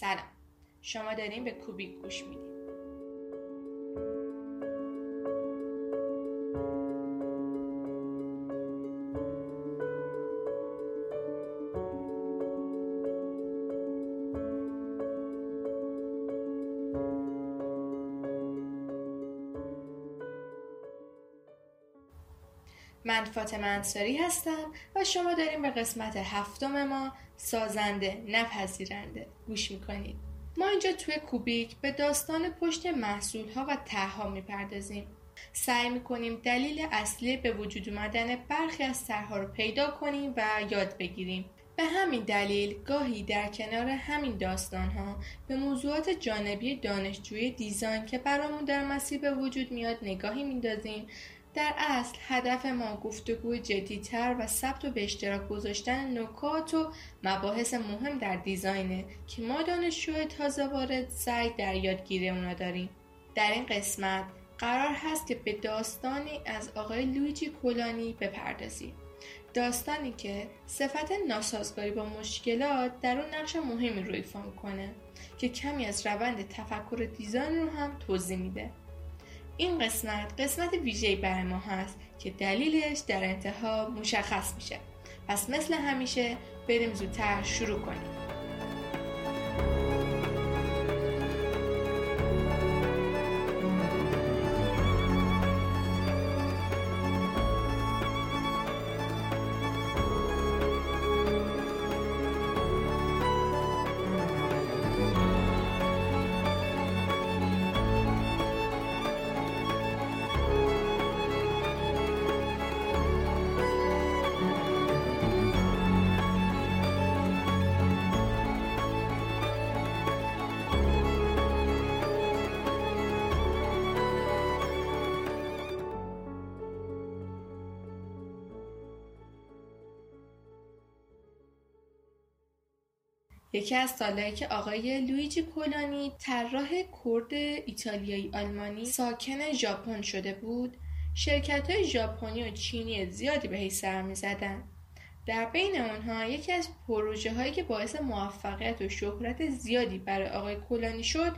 سلام شما دارین به کوبیک گوش میدین. من فاطمه انصاری هستم و شما داریم به قسمت هفتم ما سازنده نپذیرنده. گوش می‌کنید. ما اینجا توی کوبیک به داستان پشت محصول ها و تهها می‌پردازیم. سعی می‌کنیم دلیل اصلی به وجود اومدن برخی از طرحها رو پیدا کنیم و یاد بگیریم. به همین دلیل گاهی در کنار همین داستان ها به موضوعات جانبی دانشجوی دیزاین که برامون در مسیر به وجود میاد نگاهی میندازیم در اصل هدف ما گفتگوی جدیتر و ثبت و به اشتراک گذاشتن نکات و مباحث مهم در دیزاینه که ما دانشجوی تازه وارد سعی در یادگیری اونا داریم. در این قسمت قرار هست که به داستانی از آقای لویجی کولانی بپردازیم. داستانی که صفت ناسازگاری با مشکلات در اون نقش مهمی رو ایفا می‌کنه که کمی از روند تفکر دیزاین رو هم توضیح میده. این قسمت قسمت ویژه‌ای برای ما هست که دلیلش در انتها مشخص میشه. پس مثل همیشه بریم زودتر شروع کنیم. یکی از سالهایی که آقای لویجی کولانی طراح کرد ایتالیایی آلمانی ساکن ژاپن شده بود شرکت های ژاپنی و چینی زیادی به سر می زدن. در بین آنها یکی از پروژه هایی که باعث موفقیت و شهرت زیادی برای آقای کولانی شد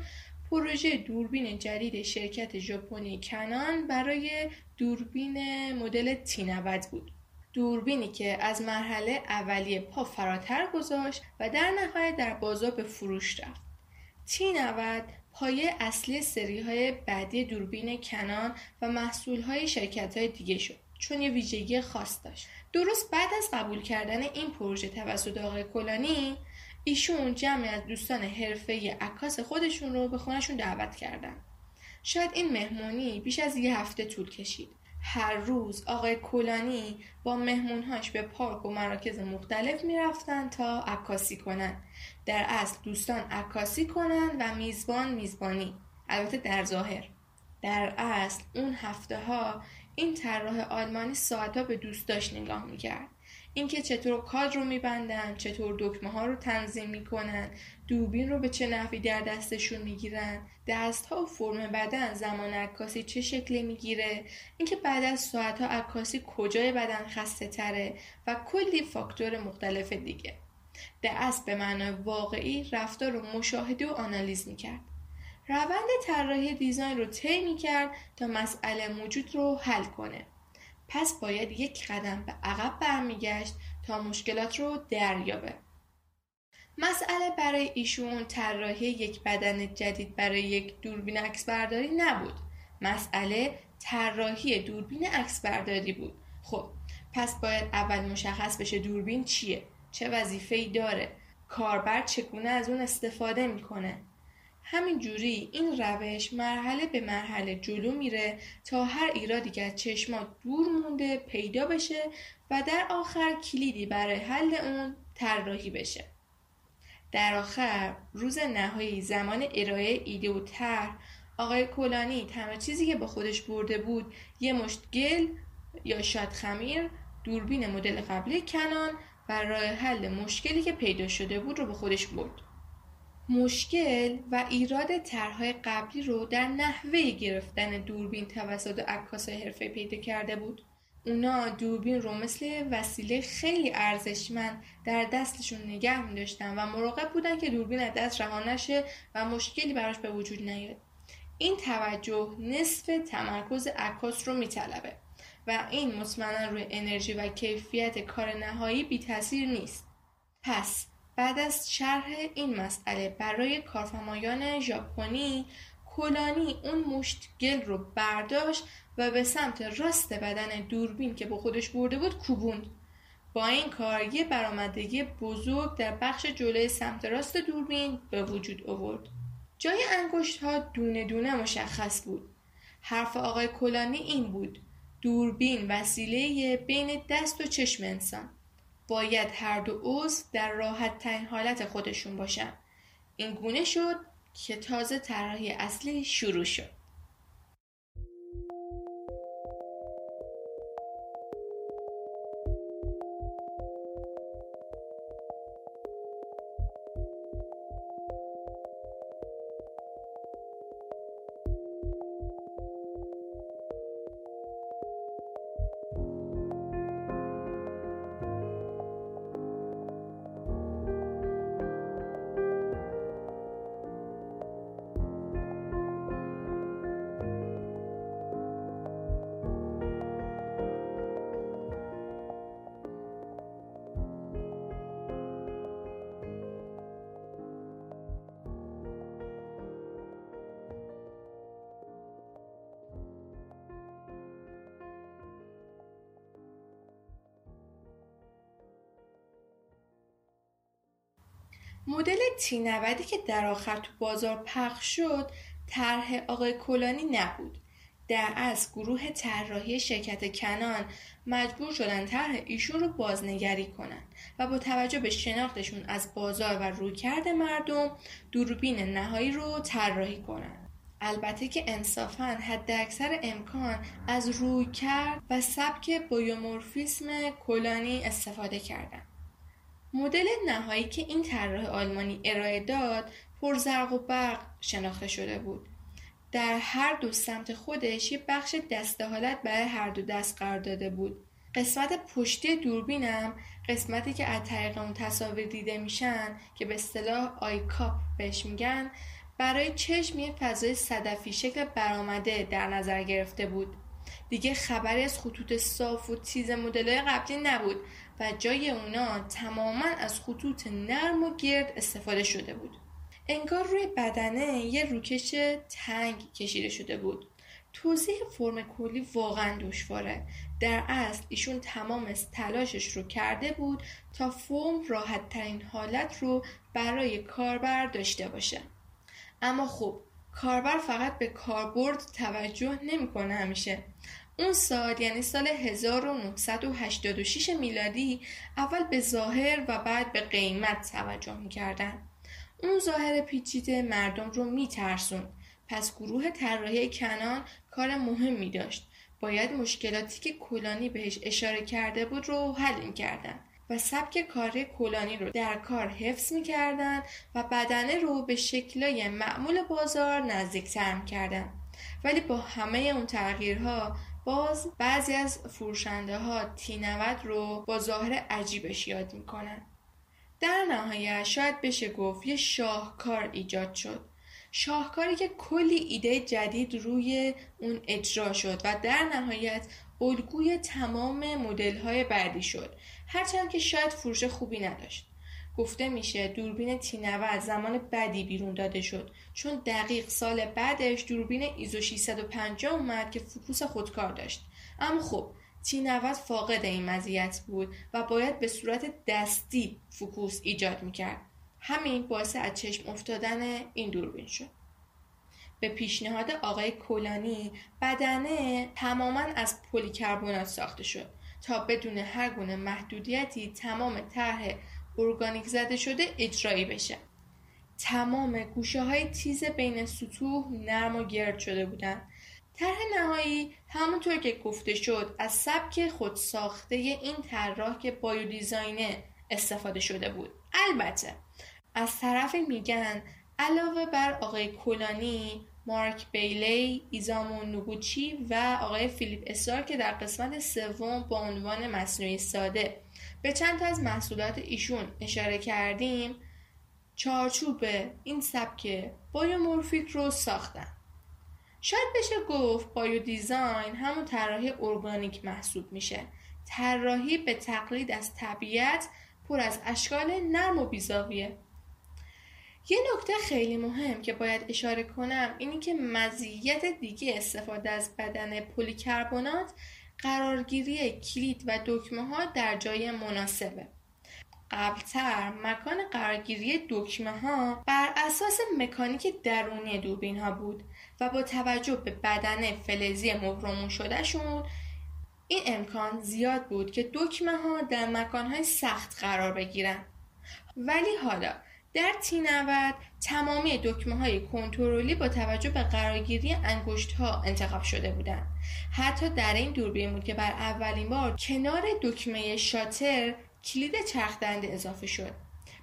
پروژه دوربین جدید شرکت ژاپنی کنان برای دوربین مدل تی 90 بود دوربینی که از مرحله اولیه پا فراتر گذاشت و در نهایت در بازار به فروش رفت. تی 90 پایه اصلی سری های بعدی دوربین کنان و محصول های شرکت های دیگه شد چون یه ویژگی خاص داشت. درست بعد از قبول کردن این پروژه توسط آقای کلانی ایشون جمعی از دوستان حرفه عکاس خودشون رو به خونشون دعوت کردن. شاید این مهمونی بیش از یه هفته طول کشید. هر روز آقای کولانی با مهمونهاش به پارک و مراکز مختلف می‌رفتن تا عکاسی کنن. در اصل دوستان عکاسی کنن و میزبان میزبانی. البته در ظاهر. در اصل اون هفته ها این طراح آلمانی ساعتها به دوستاش نگاه می‌کرد. اینکه چطور کادر رو میبندن چطور دکمه ها رو تنظیم می‌کنن دوربین رو به چه نحوی در دستشون می‌گیرن؟ دست ها و فرم بدن زمان عکاسی چه شکلی می‌گیره؟ اینکه بعد از ساعت ها عکاسی کجای بدن خسته تره و کلی فاکتور مختلف دیگه. دست به معنای واقعی رفتار رو مشاهده و آنالیز می‌کرد. روند طراحی دیزاین رو طی می‌کرد تا مسئله موجود رو حل کنه. پس باید یک قدم به عقب برمیگشت تا مشکلات رو دریابه. مسئله برای ایشون طراحی یک بدن جدید برای یک دوربین عکس برداری نبود. مسئله طراحی دوربین عکس برداری بود. خب پس باید اول مشخص بشه دوربین چیه چه وظیفه‌ای داره کاربر چگونه از اون استفاده می‌کنه. همین جوری این روش مرحله به مرحله جلو میره تا هر ایرادی که از چشما دور مونده پیدا بشه و در آخر کلیدی برای حل اون طراحی بشه. در آخر روز نهایی زمان ارائه ایده و طرح. آقای کولانی تنها چیزی که با خودش برده بود یه مشت گل یا شاد خمیر دوربین مدل قبلی کنان و راه حل مشکلی که پیدا شده بود رو به خودش برد. مشکل و ایراد طرحهای قبلی رو در نحوه گرفتن دوربین توسط عکاسای حرفه پیدا کرده بود. اونا دوربین رو مثل وسیله خیلی ارزشمند در دستشون نگه می داشتن و مراقب بودن که دوربین از دست رها نشه و مشکلی براش به وجود نیاد. این توجه نصف تمرکز عکاس رو میطلبه و این مطمئنا روی انرژی و کیفیت کار نهایی بی تاثیر نیست. پس بعد از شرح این مسئله برای کارفرمایان ژاپنی کلانی اون مشت گل رو برداشت و به سمت راست بدن دوربین که با خودش برده بود کوبوند. با این کار یه برآمدگی بزرگ در بخش جلوی سمت راست دوربین به وجود آورد. جای انگشت ها دونه دونه مشخص بود. حرف آقای کلانی این بود. دوربین وسیله بین دست و چشم انسان. باید هر دو عضو در راحت ترین حالت خودشون باشن. این گونه شد که تازه طراحی اصلی شروع شد. مدل تی 90 که در آخر تو بازار پخش شد طرح آقای کلانی نبود. در از گروه طراحی شرکت کنان مجبور شدن طرح ایشون رو بازنگری کنن و با توجه به شناختشون از بازار و رویکرد مردم دوربین نهایی رو طراحی کنن. البته که انصافا حد اکثر امکان از رویکرد و سبک بیومورفیسم کلانی استفاده کردن. مدل نهایی که این طراح آلمانی ارائه داد پرزرق و برق شناخته شده بود. در هر دو سمت خودش یه بخش دسته حالت برای هر دو دست قرار داده بود. قسمت پشتی دوربینم قسمتی که از طریق اون تصاویر دیده میشن که به اصطلاح آیکاپ بهش میگن برای چشم یه فضای صدفی شکل برآمده در نظر گرفته بود. دیگه خبری از خطوط صاف و تیز مدل‌های قبلی نبود. و جای اونا تماما از خطوط نرم و گرد استفاده شده بود. انگار روی بدنه یه روکش تنگ کشیده شده بود. توضیح فرم کلی واقعا دشواره. در اصل ایشون تمام تلاشش رو کرده بود تا فرم راحت ترین حالت رو برای کاربر داشته باشه. اما خب کاربر فقط به کاربرد توجه نمی‌کنه همیشه. اون سال یعنی سال 1986 میلادی اول به ظاهر و بعد به قیمت توجه می‌کردن. اون ظاهر پیچیده مردم رو میترسون. پس گروه طراحی کنان کار مهمی داشت. باید مشکلاتی که کلانی بهش اشاره کرده بود رو حل می‌کردن و سبک کاری کلانی رو در کار حفظ می‌کردن و بدنه رو به شکلای معمول بازار نزدیکتر می‌کردن. ولی با همه اون تغییرها باز بعضی از فروشنده ها تی 90 رو با ظاهر عجیبش یاد می‌کنن. در نهایت شاید بشه گفت یه شاهکار ایجاد شد. شاهکاری که کلی ایده جدید روی اون اجرا شد و در نهایت الگوی تمام مدل های بعدی شد. هرچند که شاید فروش خوبی نداشت. گفته میشه دوربین تی 90 زمان بدی بیرون داده شد چون دقیق سال بعدش دوربین ایزو 650 اومد که فوکوس خودکار داشت. اما خب T90 فاقد این مزیت بود و باید به صورت دستی focus ایجاد می‌کرد. همین باعث از چشم افتادن این دوربین شد. به پیشنهاد آقای کولانی بدنه تماما از پلیکربنات ساخته شد تا بدون هر گونه محدودیتی تمام طرح ارگانیک زده شده اجرایی بشه. تمام گوشه های تیز بین سطوح نرم و گرد شده بودند طرح نهایی همونطور که گفته شد از سبک خودساخته این طراح که بایو دیزاینه استفاده شده بود. البته از طرف میگن علاوه بر آقای کولانی مارک بیلی، ایزامون نوگوچی و آقای فیلیپ اسار که در قسمت سوم با عنوان مصنوعی ساده به چند تا از محصولات ایشون اشاره کردیم چارچوب این سبک biomorphic رو ساختن. شاید بشه گفت bio design همون طراحی ارگانیک محسوب میشه. طراحی به تقلید از طبیعت پر از اشکال نرم و بی‌زاویه. یه نکته خیلی مهم که باید اشاره کنم اینی که مزیت دیگه استفاده از بدنه پلیکربنات قرارگیری کلید و دکمه ها در جای مناسبه قبلتر مکان قرارگیری دکمه ها بر اساس مکانیک درونی دوربین ها بود و با توجه به بدن فلزی مهرمون شدهشون این امکان زیاد بود که دکمه ها در مکان های سخت قرار بگیرن ولی حالا در تی 90 تمامی دکمه های کنترلی با توجه به قرارگیری انگشت ها انتخاب شده بودند. حتی در این دوربین بود که بر اولین بار کنار دکمه شاتر کلید چرخدنده اضافه شد.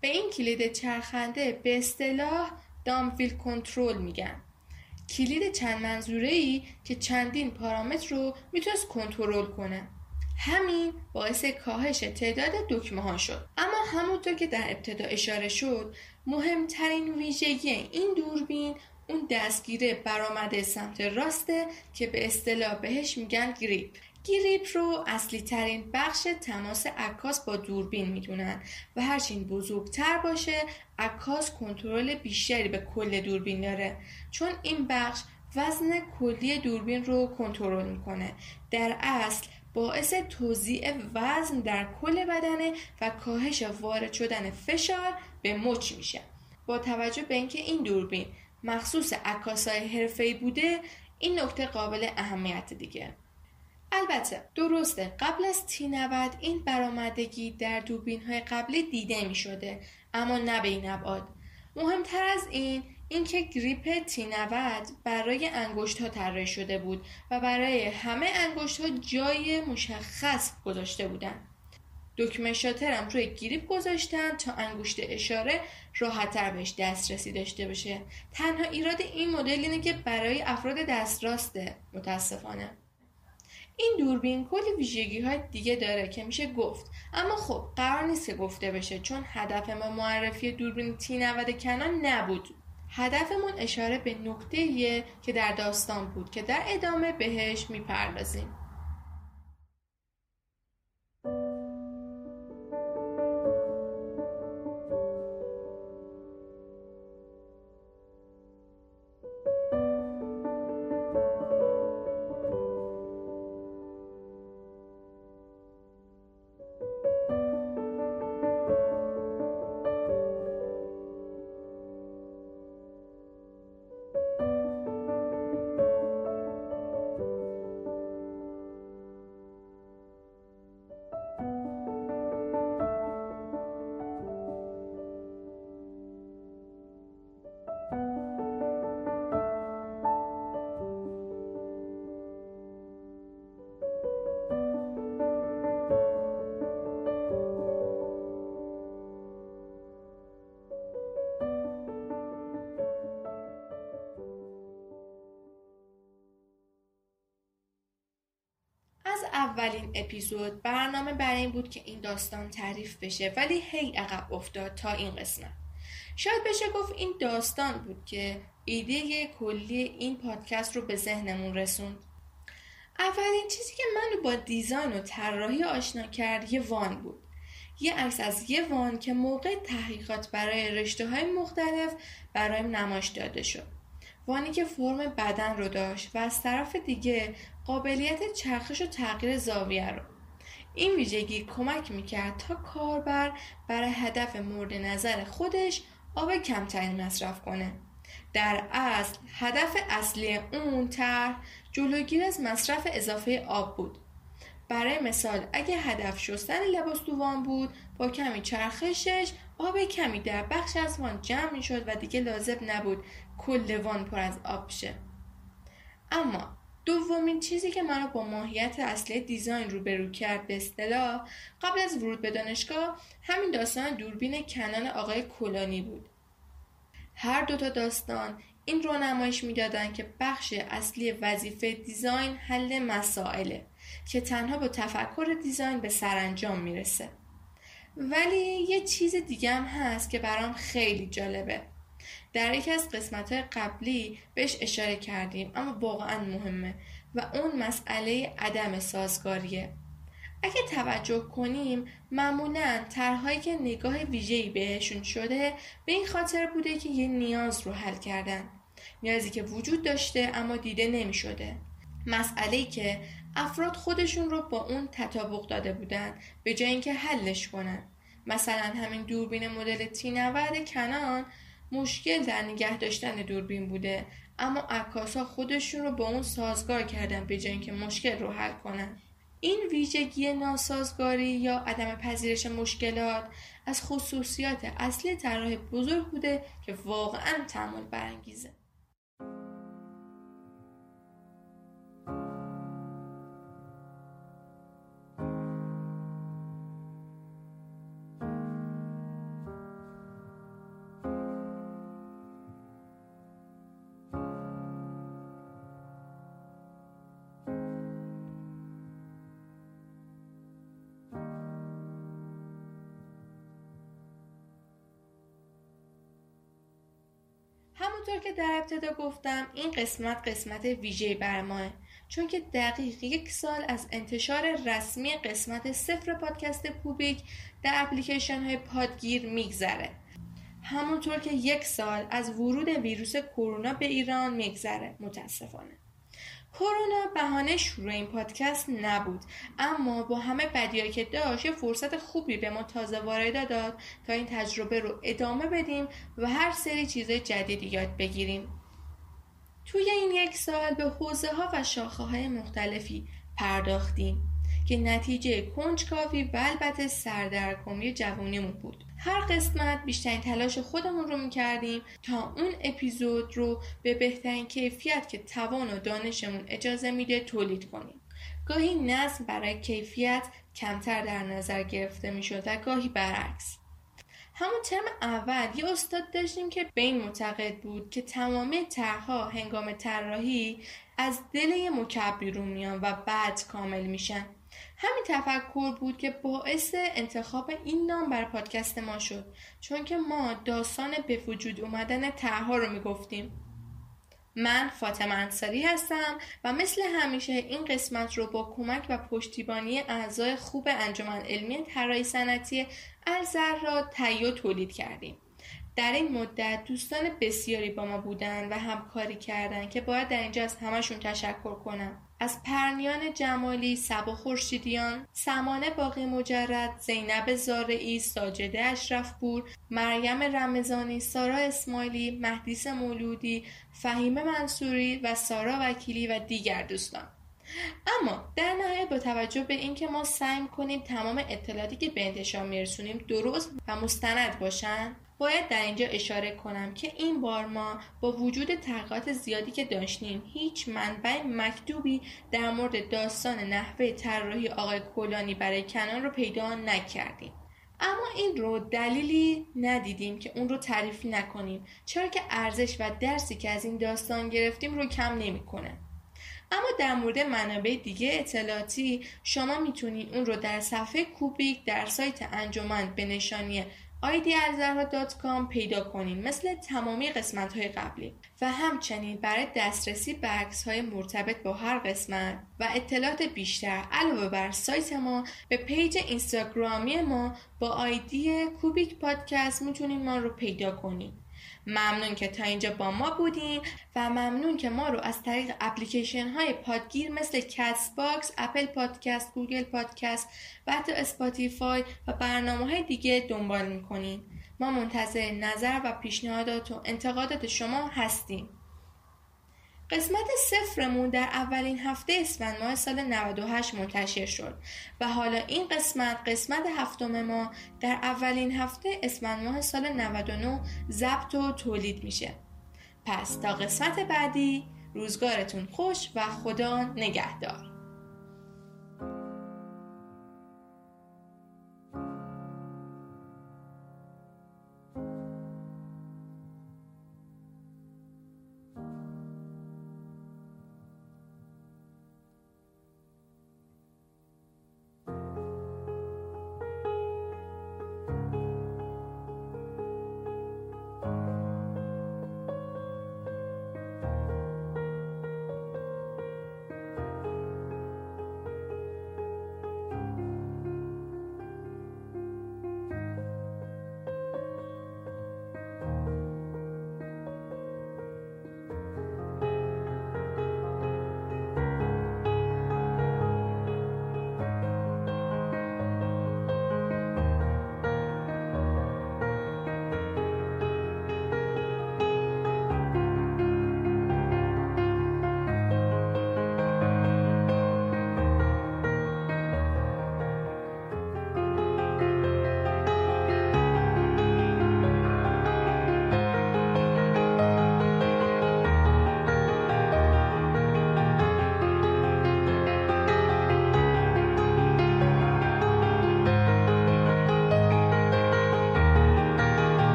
به این کلید چرخنده به اصطلاح دامفیل کنترل میگن. کلید چند منظوره ای که چندین پارامتر رو می‌تونست کنترل کنه. همین باعث کاهش تعداد دکمه ها شد اما همونطور که در ابتدا اشاره شد مهمترین ویژگی این دوربین اون دستگیره برآمده سمت راسته که به اصطلاح بهش میگن گریپ. گریپ رو اصلی ترین بخش تماس عکاس با دوربین می‌دونن و هرچین بزرگتر باشه عکاس کنترل بیشتری به کل دوربین داره. چون این بخش وزن کلی دوربین رو کنترل می‌کنه. در اصل باعث توزیع وزن در کل بدنه و کاهش وارد شدن فشار به مچ میشه. با توجه به اینکه این دوربین مخصوص عکاسای حرفه‌ای بوده این نکته قابل اهمیت دیگه البته درسته قبل از تی 90 این برآمدگی در دوربین های قبلی دیده می شده اما نه به این ابعاد مهمتر از این اینکه گریپ تی 90 برای انگشت ها طراحی شده بود و برای همه انگشت ها جای مشخص گذاشته بودند. دکمه شاترم روی گریپ گذاشتن تا انگشت اشاره راحتتر بهش دسترسی داشته باشه. تنها ایراد این مدل اینه که برای افراد دستراسته متاسفانه. این دوربین کلی ویژگی های دیگه داره که میشه گفت. اما خب قرار نیست که گفته بشه چون هدف ما معرفی دوربین تی 90 کنان نبود. هدفمون اشاره به نکته که در داستان بود که در ادامه بهش می‌پردازیم. اولین اپیزود برنامه برای این بود که این داستان تعریف بشه ولی هی عقب افتاد تا این قسمت. شاید بشه گفت این داستان بود که ایده کلی این پادکست رو به ذهنمون رسوند. اولین چیزی که من با دیزاین و طراحی آشنا کرد یه وان بود. یه عکس از یه وان که موقع تحقیقات برای رشته های مختلف برایم نمایش داده شد. وانی که فرم بدن رو داشت و از طرف دیگه قابلیت چرخش و تغییر زاویه رو. این ویژگی کمک می‌کرد تا کاربر برای هدف مورد نظر خودش آب کمتری مصرف کنه. در اصل هدف اصلی اون طرح جلوگیری از مصرف اضافه آب بود. برای مثال اگه هدف شستن لباس دوان بود با کمی چرخشش آب کمی در بخش از وان جمع می شد و دیگه لازم نبود کل وان پر از آب شه اما دومین چیزی که منو با ماهیت اصلی دیزاین روبرو کرد به اصطلاح قبل از ورود به دانشگاه همین داستان دوربین کنان آقای کلانی بود. هر دوتا داستان این رو نمایش می‌دادن که بخش اصلی وظیفه دیزاین حل مسائله. که تنها با تفکر دیزاین به سرانجام می‌رسه. ولی یه چیز دیگه هم هست که برام خیلی جالبه. در یکی از قسمت قبلی بهش اشاره کردیم اما واقعا مهمه و اون مسئله عدم سازگاریه. اگه توجه کنیم معمولا طرحهایی که نگاه ویژه‌ای بهشون شده به این خاطر بوده که یه نیاز رو حل کردن. نیازی که وجود داشته اما دیده نمی شده مسئله که افراد خودشون رو با اون تطابق داده بودن به جای اینکه حلش کنن. مثلا همین دوربین مدل تی 90 کنان مشکل در نگه داشتن دوربین بوده اما عکاسا خودشون رو با اون سازگار کردن به جای اینکه مشکل رو حل کنن. این ویژگی ناسازگاری یا عدم پذیرش مشکلات از خصوصیات اصلی طراح بزرگ بوده که واقعا تعمل برانگیزه. همونطور که در ابتدا گفتم این قسمت قسمت ویژه بر ماه. چون که دقیق یک سال از انتشار رسمی قسمت صفر پادکست کوبیک در اپلیکیشن های پادگیر میگذره. همونطور که یک سال از ورود ویروس کرونا به ایران میگذره متاسفانه. کرونا بهانه شروع این پادکست نبود. اما با همه بدیایی که داشت یه فرصت خوبی به ما تازه وارد داد تا این تجربه رو ادامه بدیم و هر سری چیزای جدیدی یاد بگیریم. توی این یک سال به حوزه ها و شاخه های مختلفی پرداختیم که نتیجه کنجکاوی و البته سردرگمی جوانیمون بود. هر قسمت بیشترین تلاش خودمون رو می‌کردیم تا اون اپیزود رو به بهترین کیفیت که توان و دانشمون اجازه میده تولید کنیم. گاهی نظم برای کیفیت کمتر در نظر گرفته می‌شد و گاهی برعکس. همون ترم اول یه استاد داشتیم که به این معتقد بود که تمامی طرحها هنگام طراحی از دل یه مکب بیرون میان و بعد کامل میشن. همین تفکر بود که باعث انتخاب این نام بر پادکست ما شد چون که ما داستان به وجود اومدن طرحها رو می‌گفتیم. من فاطمه انصاری هستم و مثل همیشه این قسمت رو با کمک و پشتیبانی اعضای خوب انجمن علمی طراحی صنعتی الزهرا تهیه تولید کردیم. در این مدت دوستان بسیاری با ما بودن و همکاری کردن که باید در اینجا از همشون تشکر کنم. از پرنیان جمالی، سبا خورشیدیان، سمانه باقی مجرد، زینب زارعی، ساجده اشرفپور، مریم رمزانی، سارا اسماعیلی، مهدیس مولودی، فهیم منصوری و سارا وکیلی و دیگر دوستان. اما در نهایت با توجه به اینکه ما سعی کنیم تمام اطلاعاتی که به انتشار میرسونیم درست و مستند باشن باید در اینجا اشاره کنم که این بار ما با وجود تحقیقات زیادی که داشتیم هیچ منبع مکتوبی در مورد داستان نحوه طراحی آقای کلانی برای کنان رو پیدا نکردیم. اما این رو دلیلی ندیدیم که اون رو تعریف نکنیم چرا که ارزش و درسی که از این داستان گرفتیم رو کم نمی‌کنه. اما در مورد منابع دیگه اطلاعاتی شما می‌تونید اون رو در صفحه کوبیک در سایت انجمن به نشانی idealzahra.com پیدا کنین مثل تمامی قسمت های قبلی. و همچنین برای دسترسی به عکس های مرتبط با هر قسمت و اطلاعات بیشتر علاوه بر سایت ما به پیج اینستاگرامی ما با آیدی کوبیک پادکست می‌تونین ما رو پیدا کنین. ممنون که تا اینجا با ما بودین و ممنون که ما رو از طریق اپلیکیشن های پادگیر مثل کست باکس، اپل پادکست، گوگل پادکست و حتی اسپاتیفای و برنامه های دیگه دنبال می‌کنین. ما منتظر نظر و پیشنهادات و انتقادات شما هستیم. قسمت صفرمون در اولین هفته اسفند ماه سال 98 منتشر شد و حالا این قسمت قسمت هفتم ما در اولین هفته اسفند ماه سال 99 ضبط و تولید میشه. پس تا قسمت بعدی روزگارتون خوش و خدا نگهدار.